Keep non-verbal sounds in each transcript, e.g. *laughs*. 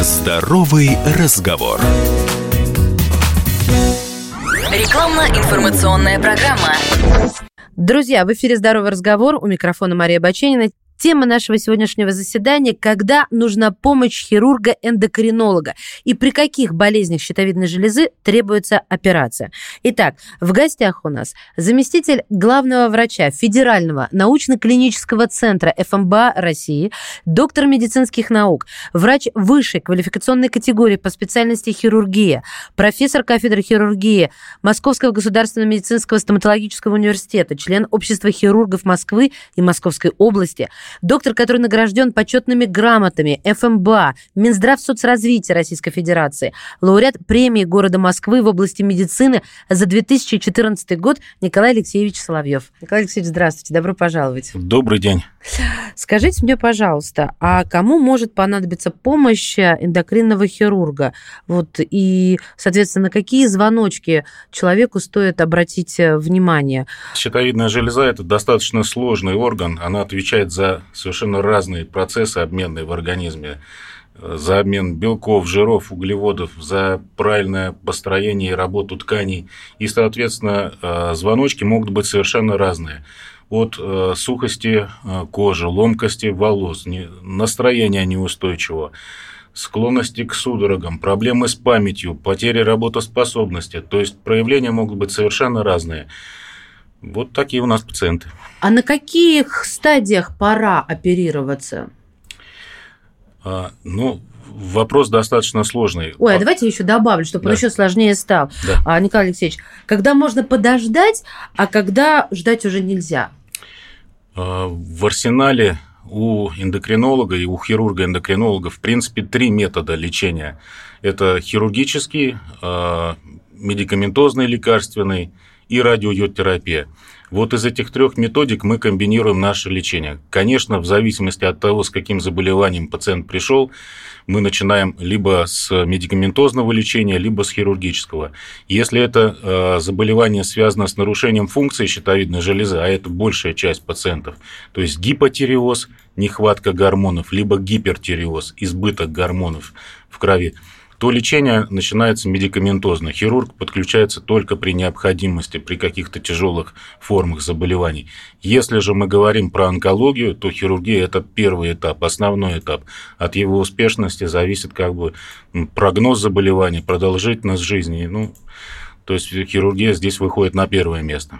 Здоровый разговор. Рекламно-информационная программа. Друзья, в эфире «Здоровый разговор». У микрофона Мария Баченина. Тема нашего сегодняшнего заседания – когда нужна помощь хирурга-эндокринолога и при каких болезнях щитовидной железы требуется операция. Итак, в гостях у нас заместитель главного врача Федерального научно-клинического центра ФМБА России, доктор медицинских наук, врач высшей квалификационной категории по специальности хирургия, профессор кафедры хирургии Московского государственного медицинского стоматологического университета, член Общества хирургов Москвы и Московской области – доктор, который награжден почетными грамотами ФМБА, Минздрав соцразвития Российской Федерации, лауреат премии города Москвы в области медицины за 2014 год Николай Алексеевич Соловьев. Николай Алексеевич, здравствуйте, добро пожаловать. Добрый день. Скажите мне, пожалуйста, а кому может понадобиться помощь эндокринного хирурга? Вот, и, соответственно, какие звоночки человеку стоит обратить внимание? Щитовидная железа – это достаточно сложный орган. Она отвечает за совершенно разные процессы обменные в организме, за обмен белков, жиров, углеводов, за правильное построение и работу тканей. И, соответственно, э, звоночки могут быть совершенно разные. От э, сухости э, кожи, ломкости волос, настроения неустойчивого, склонности к судорогам, проблемы с памятью, потери работоспособности. То есть проявления могут быть совершенно разные. Вот такие у нас пациенты. А на каких стадиях пора оперироваться? А, ну, вопрос достаточно сложный. Ой, а давайте еще добавлю, чтобы да. он еще сложнее стал. Да. А, Николай Алексеевич, когда можно подождать, а когда ждать уже нельзя? А, в арсенале у эндокринолога и у хирурга-эндокринолога, в принципе, три метода лечения. Это хирургический, а, медикаментозный, лекарственный и радиойодтерапия. Вот из этих трех методик мы комбинируем наше лечение. Конечно, в зависимости от того, с каким заболеванием пациент пришел, мы начинаем либо с медикаментозного лечения, либо с хирургического. Если это э, заболевание связано с нарушением функции щитовидной железы, а это большая часть пациентов, то есть гипотиреоз, нехватка гормонов, либо гипертиреоз, избыток гормонов в крови, то лечение начинается медикаментозно. Хирург подключается только при необходимости, при каких-то тяжелых формах заболеваний. Если же мы говорим про онкологию, то хирургия – это первый этап, основной этап. От его успешности зависит как бы прогноз заболевания, продолжительность жизни. Ну, то есть хирургия здесь выходит на первое место.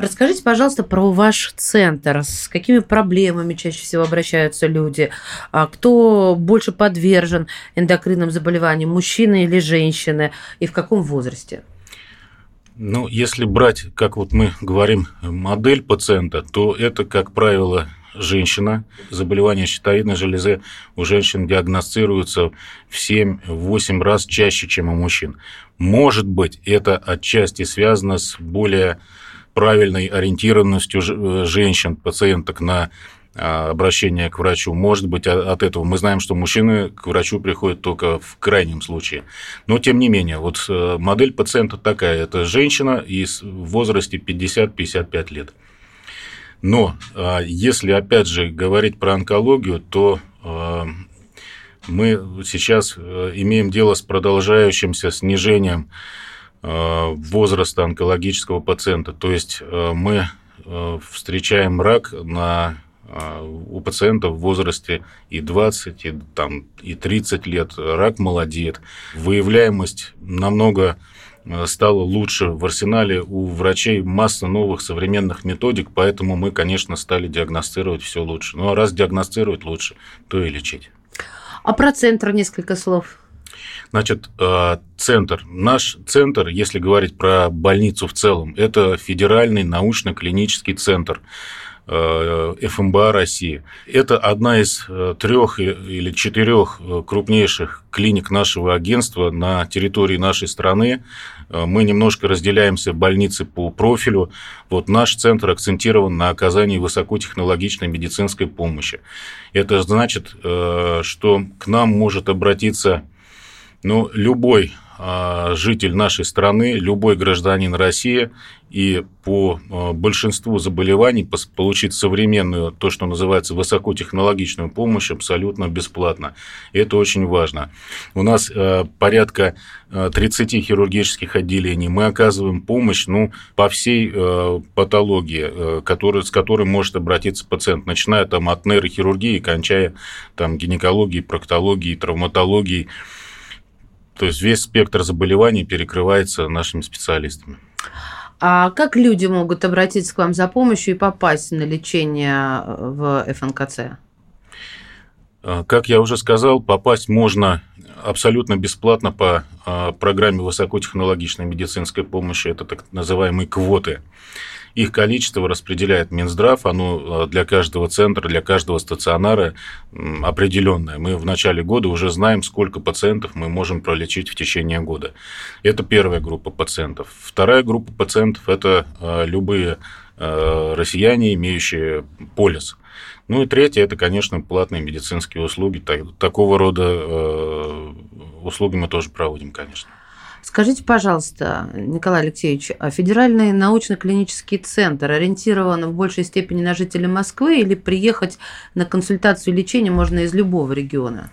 Расскажите, пожалуйста, про ваш центр. С какими проблемами чаще всего обращаются люди? А кто больше подвержен эндокринным заболеваниям, мужчины или женщины? И в каком возрасте? Ну, если брать, как вот мы говорим, модель пациента, то это, как правило, женщина. Заболевания щитовидной железы у женщин диагностируются в 7-8 раз чаще, чем у мужчин. Может быть, это отчасти связано с более правильной ориентированностью э, женщин, пациенток на а, обращение к врачу. Может быть, от этого мы знаем, что мужчины к врачу приходят только в крайнем случае. Но, тем не менее, вот э, модель пациента такая. Это женщина и в возрасте 50-55 лет. Но а, если, опять же, говорить про онкологию, то а, мы сейчас э, имеем дело с продолжающимся снижением возраста онкологического пациента. То есть э, мы э, встречаем рак на, у пациентов в возрасте и 20, и, там, и 30 лет. Рак молодеет. Выявляемость намного стала лучше. В арсенале у врачей масса новых современных методик, поэтому мы, конечно, стали диагностировать все лучше. Ну а раз диагностировать лучше, то и лечить. А про центр несколько слов. Значит, э, центр. Наш центр, если говорить про больницу в целом, это федеральный научно-клинический центр э, ФМБА России. Это одна из э, трех или четырех крупнейших клиник нашего агентства на территории нашей страны. Мы немножко разделяемся больницы по профилю. Вот наш центр акцентирован на оказании высокотехнологичной медицинской помощи. Это значит, что к нам может обратиться ну, любой а, житель нашей страны, любой гражданин России и по а, большинству заболеваний получить современную, то, что называется, высокотехнологичную помощь абсолютно бесплатно. И это очень важно. У нас а, порядка 30 хирургических отделений. Мы оказываем помощь ну, по всей патологии, который, с которой может обратиться пациент, начиная там, от нейрохирургии, кончая там, гинекологией, проктологией, травматологией. То есть весь спектр заболеваний перекрывается нашими специалистами. А как люди могут обратиться к вам за помощью и попасть на лечение в ФНКЦ? А, как я уже сказал, попасть можно абсолютно бесплатно по а, программе высокотехнологичной медицинской помощи. Это так называемые квоты. Их количество распределяет Минздрав, оно э, для каждого центра, для каждого стационара определенное. Мы в начале года уже знаем, сколько пациентов мы можем пролечить в течение года. Это первая группа пациентов. Вторая группа пациентов – это э, любые россияне, имеющие полис. Ну и третье – это, конечно, платные медицинские услуги. Такого рода услуги мы тоже проводим, конечно. Скажите, пожалуйста, Николай Алексеевич, а Федеральный научно-клинический центр ориентирован в большей степени на жителей Москвы или приехать на консультацию и лечение можно из любого региона?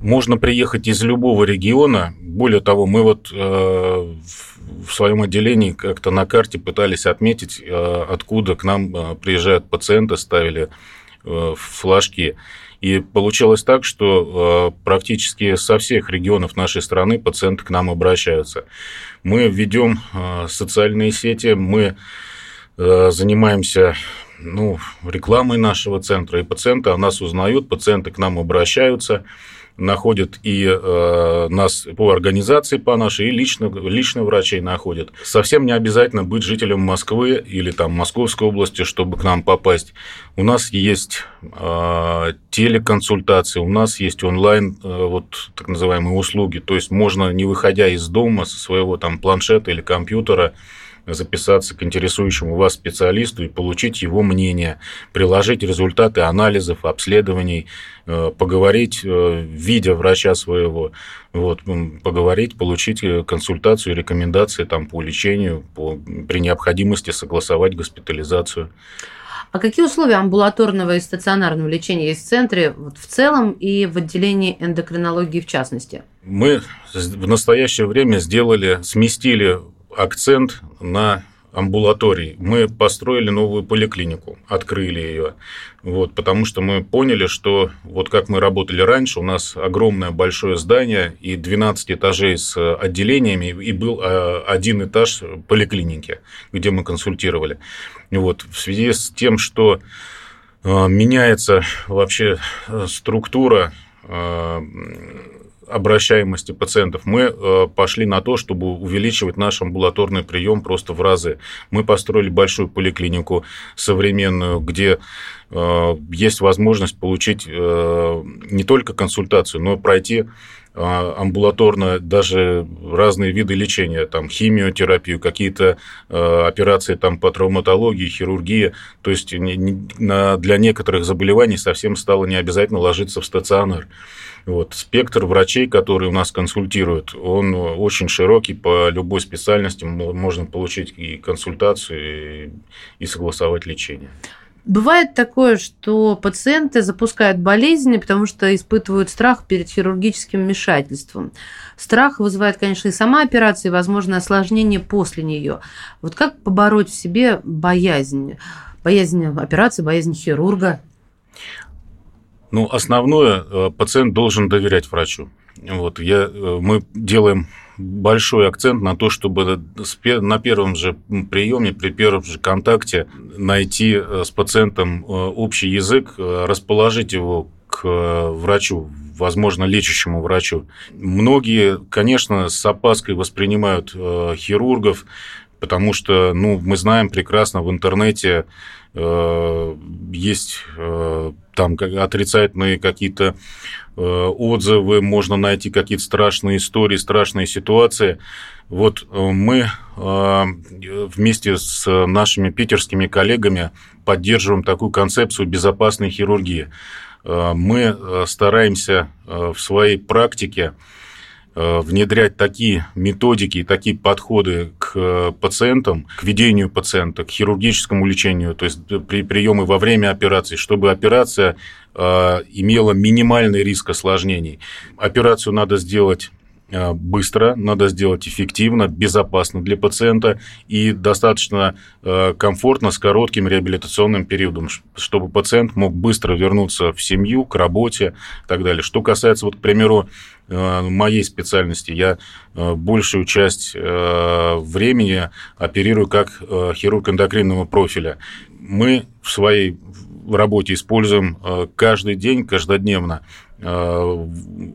Можно приехать из любого региона. Более того, мы вот э, в своем отделении как-то на карте пытались отметить, э, откуда к нам э, приезжают пациенты, ставили э, флажки. И получилось так, что э, практически со всех регионов нашей страны пациенты к нам обращаются. Мы ведем э, социальные сети, мы э, занимаемся ну, рекламой нашего центра, и пациенты о нас узнают, пациенты к нам обращаются находят и э, нас по организации по нашей, и лично, лично врачей находят. Совсем не обязательно быть жителем Москвы или там Московской области, чтобы к нам попасть. У нас есть э, телеконсультации, у нас есть онлайн э, вот так называемые услуги. То есть можно, не выходя из дома со своего там планшета или компьютера, записаться к интересующему вас специалисту и получить его мнение, приложить результаты анализов, обследований, э, поговорить, э, видя врача своего, вот, поговорить, получить э, консультацию, рекомендации там, по лечению, по, при необходимости согласовать госпитализацию. А какие условия амбулаторного и стационарного лечения есть в центре вот, в целом и в отделении эндокринологии в частности? Мы в настоящее время сделали, сместили акцент на амбулатории. Мы построили новую поликлинику, открыли ее, вот, потому что мы поняли, что вот как мы работали раньше, у нас огромное большое здание и 12 этажей с отделениями, и был а, один этаж поликлиники, где мы консультировали. Вот, в связи с тем, что а, меняется вообще э, структура а, обращаемости пациентов, мы э, пошли на то, чтобы увеличивать наш амбулаторный прием просто в разы. Мы построили большую поликлинику современную, где э, есть возможность получить э, не только консультацию, но и пройти амбулаторно даже разные виды лечения, там химиотерапию, какие-то операции там по травматологии, хирургии. То есть для некоторых заболеваний совсем стало не обязательно ложиться в стационар. Вот. Спектр врачей, которые у нас консультируют, он очень широкий, по любой специальности можно получить и консультацию, и согласовать лечение. Бывает такое, что пациенты запускают болезни, потому что испытывают страх перед хирургическим вмешательством. Страх вызывает, конечно, и сама операция, и, возможно, осложнение после нее. Вот как побороть в себе боязнь? Боязнь операции, боязнь хирурга? Ну, основное, э, пациент должен доверять врачу. Вот, я, э, мы делаем большой акцент на то, чтобы на первом же приеме, при первом же контакте найти э, с пациентом общий язык, расположить его к врачу, возможно, лечащему врачу. Многие, конечно, с опаской воспринимают хирургов, потому что, ну, мы знаем прекрасно в интернете есть там отрицательные какие-то э, отзывы, можно найти какие-то страшные истории, страшные ситуации. Вот э, мы э, вместе с нашими питерскими коллегами поддерживаем такую концепцию безопасной хирургии. Мы стараемся в своей практике э, внедрять такие методики такие подходы к э, пациентам, к ведению пациента, к хирургическому лечению, то есть при приеме во время операции, чтобы операция имела минимальный риск осложнений. Операцию надо сделать Э, быстро, надо сделать эффективно, безопасно для пациента и достаточно э, комфортно с коротким реабилитационным периодом, чтобы пациент мог быстро вернуться в семью, к работе и так далее. Что касается, вот, к примеру, э, моей специальности, я большую часть времени оперирую как хирург эндокринного профиля. Мы в своей работе используем каждый день, каждодневно Э,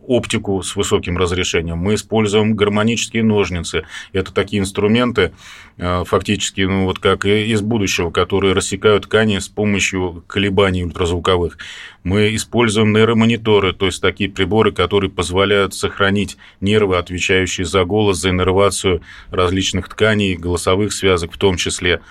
оптику с высоким разрешением, мы используем гармонические ножницы. Это такие инструменты, э, фактически, ну, вот как из будущего, которые рассекают ткани с помощью колебаний ультразвуковых. Мы используем нейромониторы, то есть такие приборы, которые позволяют сохранить нервы, отвечающие за голос, за иннервацию различных тканей, голосовых связок в том числе.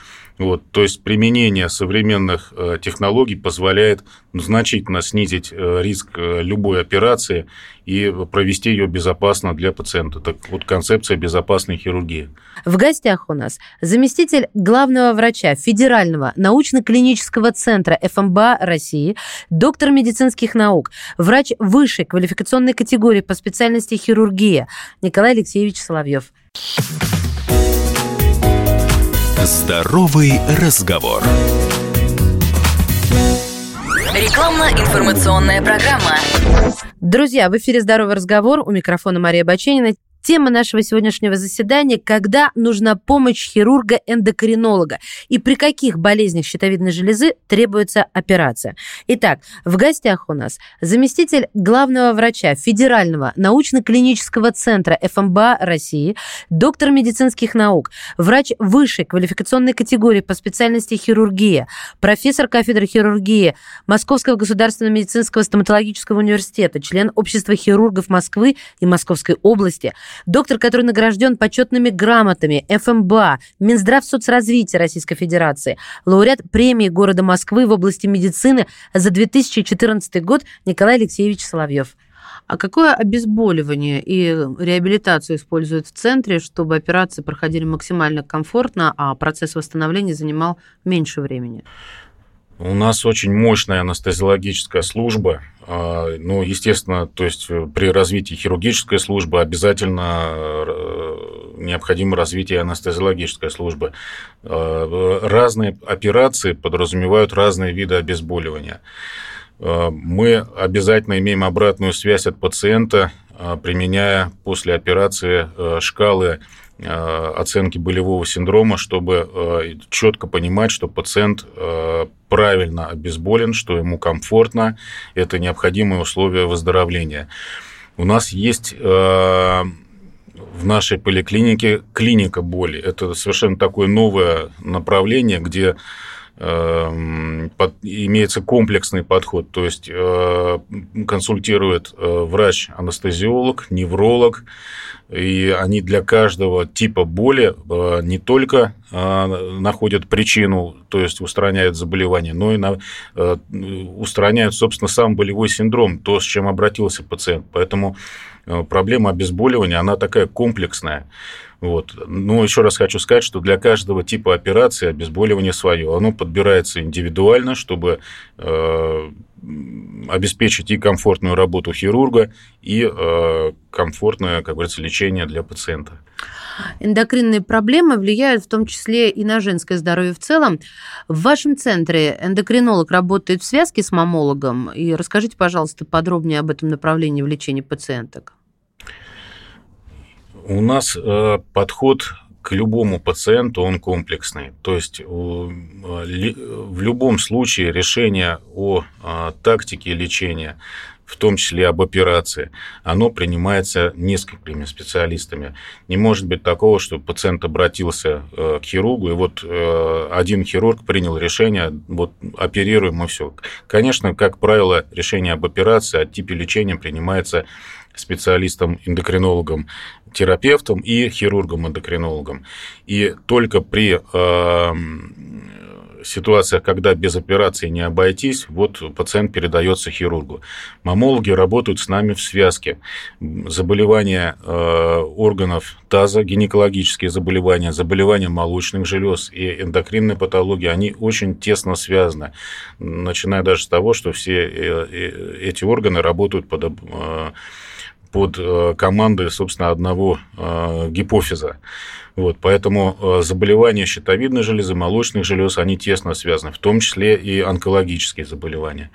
Вот, то есть применение современных э, технологий позволяет значительно снизить э, риск э, любой операции и провести ее безопасно для пациента. Так вот концепция безопасной хирургии. В гостях у нас заместитель главного врача Федерального научно-клинического центра ФМБА России, доктор медицинских наук, врач высшей квалификационной категории по специальности хирургия Николай Алексеевич Соловьев. Здоровый разговор. Рекламно-информационная программа. Друзья, в эфире «Здоровый разговор». У микрофона Мария Баченина. Тема нашего сегодняшнего заседания – когда нужна помощь хирурга-эндокринолога и при каких болезнях щитовидной железы требуется операция. Итак, в гостях у нас заместитель главного врача Федерального научно-клинического центра ФМБА России, доктор медицинских наук, врач высшей квалификационной категории по специальности хирургия, профессор кафедры хирургии Московского государственного медицинского стоматологического университета, член Общества хирургов Москвы и Московской области – доктор, который награжден почетными грамотами ФМБА, Минздрав соцразвития Российской Федерации, лауреат премии города Москвы в области медицины за 2014 год Николай Алексеевич Соловьев. А какое обезболивание и реабилитацию используют в центре, чтобы операции проходили максимально комфортно, а процесс восстановления занимал меньше времени? У нас очень мощная анестезиологическая служба. А, ну, естественно, то есть э, при развитии хирургической службы обязательно э, необходимо развитие анестезиологической службы. А, разные операции подразумевают разные виды обезболивания. А, мы обязательно имеем обратную связь от пациента, применяя после операции э, шкалы оценки болевого синдрома, чтобы э, четко понимать, что пациент э, правильно обезболен, что ему комфортно, это необходимые условия выздоровления. У нас есть в нашей поликлинике клиника боли. Это совершенно такое новое направление, где имеется комплексный подход, то есть консультирует врач-анестезиолог, невролог, и они для каждого типа боли э, не только э, находят причину, то есть устраняют заболевание, но и на, э, устраняют, собственно, сам болевой синдром, то, с чем обратился пациент. Поэтому проблема обезболивания, она такая комплексная. Вот. Но еще раз хочу сказать, что для каждого типа операции обезболивание свое. Оно подбирается индивидуально, чтобы э, обеспечить и комфортную работу хирурга, и э, комфортное, как говорится, лечение для пациента. Эндокринные проблемы влияют в том числе и на женское здоровье в целом. В вашем центре эндокринолог работает в связке с мамологом. И расскажите, пожалуйста, подробнее об этом направлении в лечении пациенток. У нас э, подход к любому пациенту он комплексный. То есть э, в любом случае решение о э, тактике лечения, в том числе об операции, оно принимается несколькими специалистами. Не может быть такого, что пациент обратился к хирургу, и вот один хирург принял решение, вот оперируем и все. Конечно, как правило, решение об операции, о типе лечения принимается специалистом-эндокринологом, терапевтом и хирургом-эндокринологом. И только при э, ситуациях, когда без операции не обойтись, вот пациент передается хирургу. Мамологи работают с нами в связке. Заболевания э, органов таза, гинекологические заболевания, заболевания молочных желез и эндокринные патологии, они очень тесно связаны. Начиная даже с того, что все э, э, эти органы работают под э, под э, командой, собственно, одного э, гипофиза. Вот, поэтому э, заболевания щитовидной железы, молочных желез, они тесно связаны, в том числе и онкологические заболевания.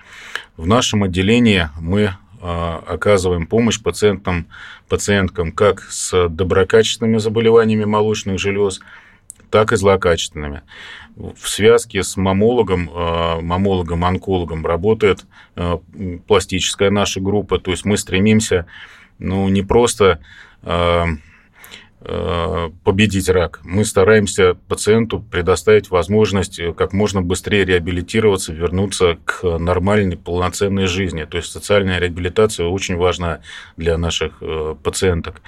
В нашем отделении мы оказываем помощь пациентам, пациенткам как с доброкачественными заболеваниями молочных желез, так и злокачественными. В связке с мамологом, мамологом-онкологом работает пластическая наша группа, то есть мы стремимся ну, не просто э, э, победить рак. Мы стараемся пациенту предоставить возможность как можно быстрее реабилитироваться, вернуться к нормальной, полноценной жизни. То есть социальная реабилитация очень важна для наших э, пациенток.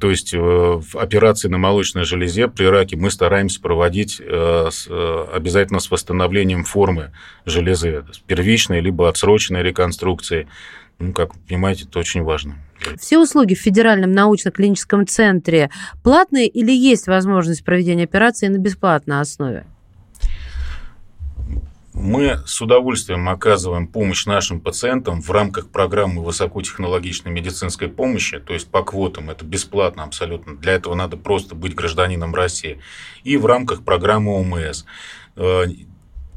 То есть операции на молочной железе при раке мы стараемся проводить обязательно с восстановлением формы железы, первичной либо отсроченной реконструкцией. Ну, как вы понимаете, это очень важно. Все услуги в Федеральном научно-клиническом центре платные или есть возможность проведения операции на бесплатной основе? Мы с удовольствием оказываем помощь нашим пациентам в рамках программы высокотехнологичной медицинской помощи, то есть по квотам, это бесплатно абсолютно. Для этого надо просто быть гражданином России. И в рамках программы ОМС э,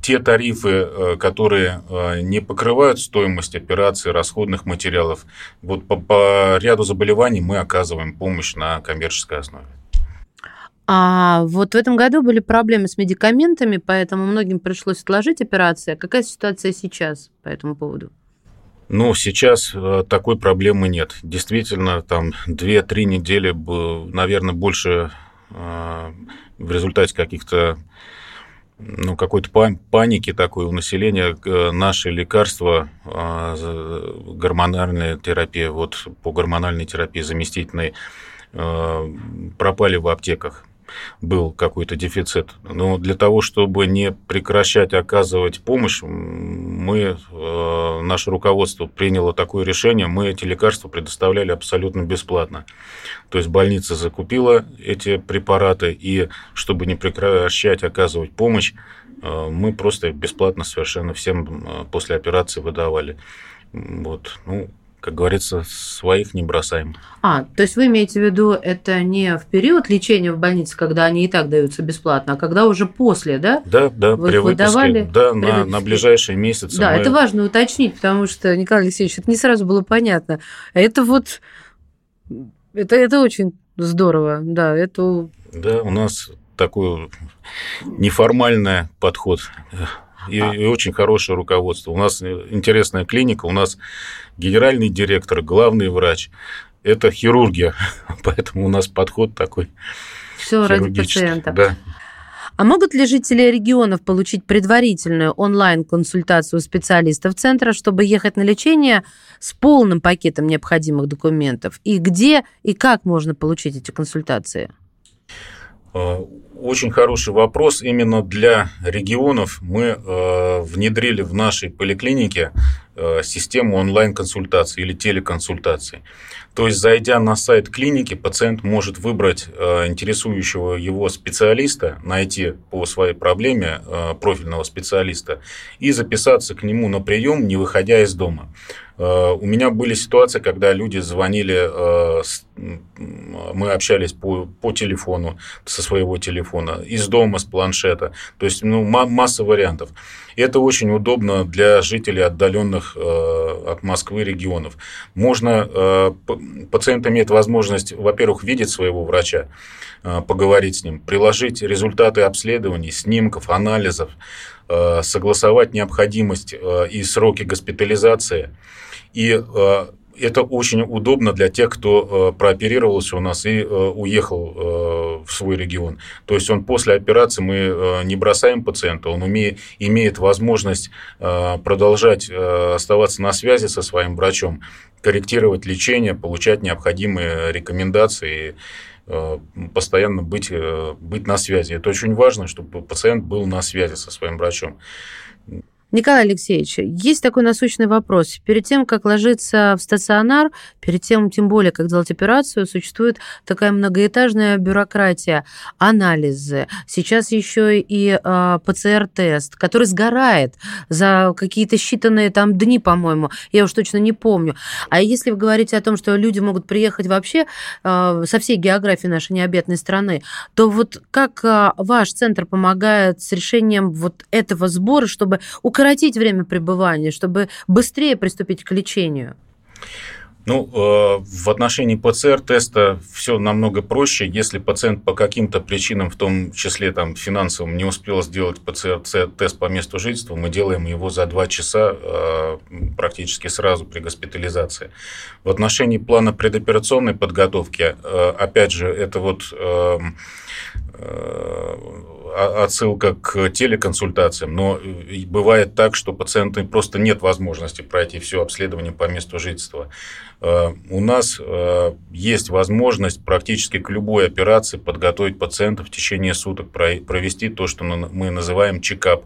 те тарифы, э, которые э, не покрывают стоимость операции, расходных материалов, вот по, по ряду заболеваний мы оказываем помощь на коммерческой основе. А вот в этом году были проблемы с медикаментами, поэтому многим пришлось отложить операции. А какая ситуация сейчас по этому поводу? Ну, сейчас э, такой проблемы нет. Действительно, там 2-3 недели, наверное, больше в результате каких-то ну, какой-то паники такой у населения наши лекарства, а, гормональная терапия, вот по гормональной терапии заместительной, пропали в аптеках был какой-то дефицит. Но для того, чтобы не прекращать оказывать помощь, мы, э, наше руководство приняло такое решение, мы эти лекарства предоставляли абсолютно бесплатно. То есть больница закупила эти препараты, и чтобы не прекращать оказывать помощь, э, мы просто бесплатно совершенно всем э, после операции выдавали. Вот. Ну, как говорится, своих не бросаем. А, то есть вы имеете в виду, это не в период лечения в больнице, когда они и так даются бесплатно, а когда уже после, да? Да, да, вы при выписке, да, при на, выписке. на ближайшие месяцы. Да, мы... это важно уточнить, потому что, Николай Алексеевич, это не сразу было понятно. Это вот, это, это очень здорово, да, это... Да, у нас такой неформальный подход и, а. и очень хорошее руководство. У нас интересная клиника, у нас генеральный директор, главный врач. Это хирургия, *laughs* поэтому у нас подход такой. Все ради пациента. Да. А могут ли жители регионов получить предварительную онлайн-консультацию специалистов центра, чтобы ехать на лечение с полным пакетом необходимых документов? И где и как можно получить эти консультации? А, очень хороший вопрос. Именно для регионов мы э, внедрили в нашей поликлинике э, систему онлайн-консультации или телеконсультации. То есть, зайдя на сайт клиники, пациент может выбрать э, интересующего его специалиста, найти по своей проблеме профильного специалиста и записаться к нему на прием, не выходя из дома. Э, у меня были ситуации, когда люди звонили, э, мы общались по, по телефону, со своего телефона, из дома, с планшета. То есть ну, масса вариантов. И это очень удобно для жителей отдаленных э, от Москвы регионов. Можно, пациент имеет возможность, во-первых, видеть своего врача, поговорить с ним, приложить результаты обследований, снимков, анализов, согласовать необходимость и сроки госпитализации – и э, это очень удобно для тех, кто э, прооперировался у нас и э, уехал в свой регион. То есть он после операции мы не бросаем пациента, он умеет, имеет возможность продолжать оставаться на связи со своим врачом, корректировать лечение, получать необходимые рекомендации постоянно быть, быть на связи. Это очень важно, чтобы пациент был на связи со своим врачом. Николай Алексеевич, есть такой насущный вопрос. Перед тем, как ложиться в стационар, перед тем, тем более, как делать операцию, существует такая многоэтажная бюрократия, анализы. Сейчас еще и э, а, ПЦР-тест, который сгорает за какие-то считанные там дни, по-моему. Я уж точно не помню. А если вы говорите о том, что люди могут приехать вообще э, со всей географии нашей необъятной страны, то вот как э, ваш центр помогает с решением вот этого сбора, чтобы у укоротить время пребывания, чтобы быстрее приступить к лечению? Ну, э, в отношении ПЦР-теста все намного проще. Если пациент по каким-то причинам, в том числе там, финансовым, не успел сделать ПЦР-тест по месту жительства, мы делаем его за 2 часа э, практически сразу при госпитализации. В отношении плана предоперационной подготовки, э, опять же, это вот эм, отсылка к телеконсультациям, но бывает так, что пациенту просто нет возможности пройти все обследование по месту жительства. Э, у нас э, есть возможность практически к любой операции подготовить пациента в течение суток, провести то, что мы называем чекап.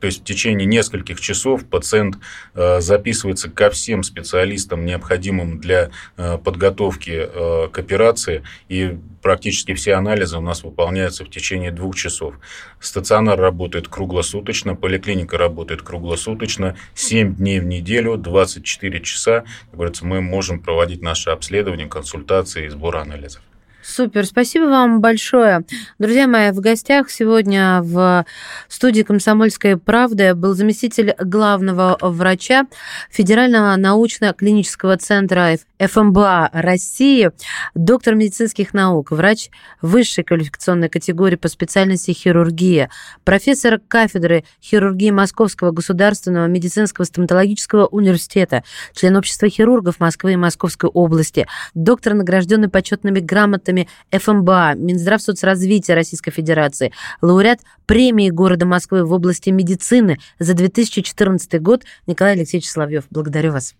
То есть в течение нескольких часов пациент э, записывается ко всем специалистам, необходимым для э, подготовки э, к операции, и практически все анализы у нас выполняются в течение двух часов. Стационар работает круглосуточно, поликлиника работает круглосуточно, 7 дней в неделю, 24 часа. Как говорится, мы можем проводить наше обследование, консультации и сбор анализов. Супер, спасибо вам большое. Друзья мои, в гостях сегодня в студии «Комсомольская правда» был заместитель главного врача Федерального научно-клинического центра ФМБА России, доктор медицинских наук, врач высшей квалификационной категории по специальности хирургия, профессор кафедры хирургии Московского государственного медицинского стоматологического университета, член общества хирургов Москвы и Московской области, доктор, награжденный почетными грамотами ФМБА, Минздрав соцразвития Российской Федерации, лауреат премии города Москвы в области медицины за 2014 год Николай Алексеевич Соловьев. Благодарю вас.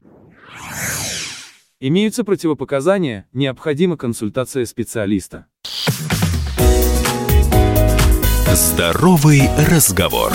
Имеются противопоказания, необходима консультация специалиста. Здоровый разговор.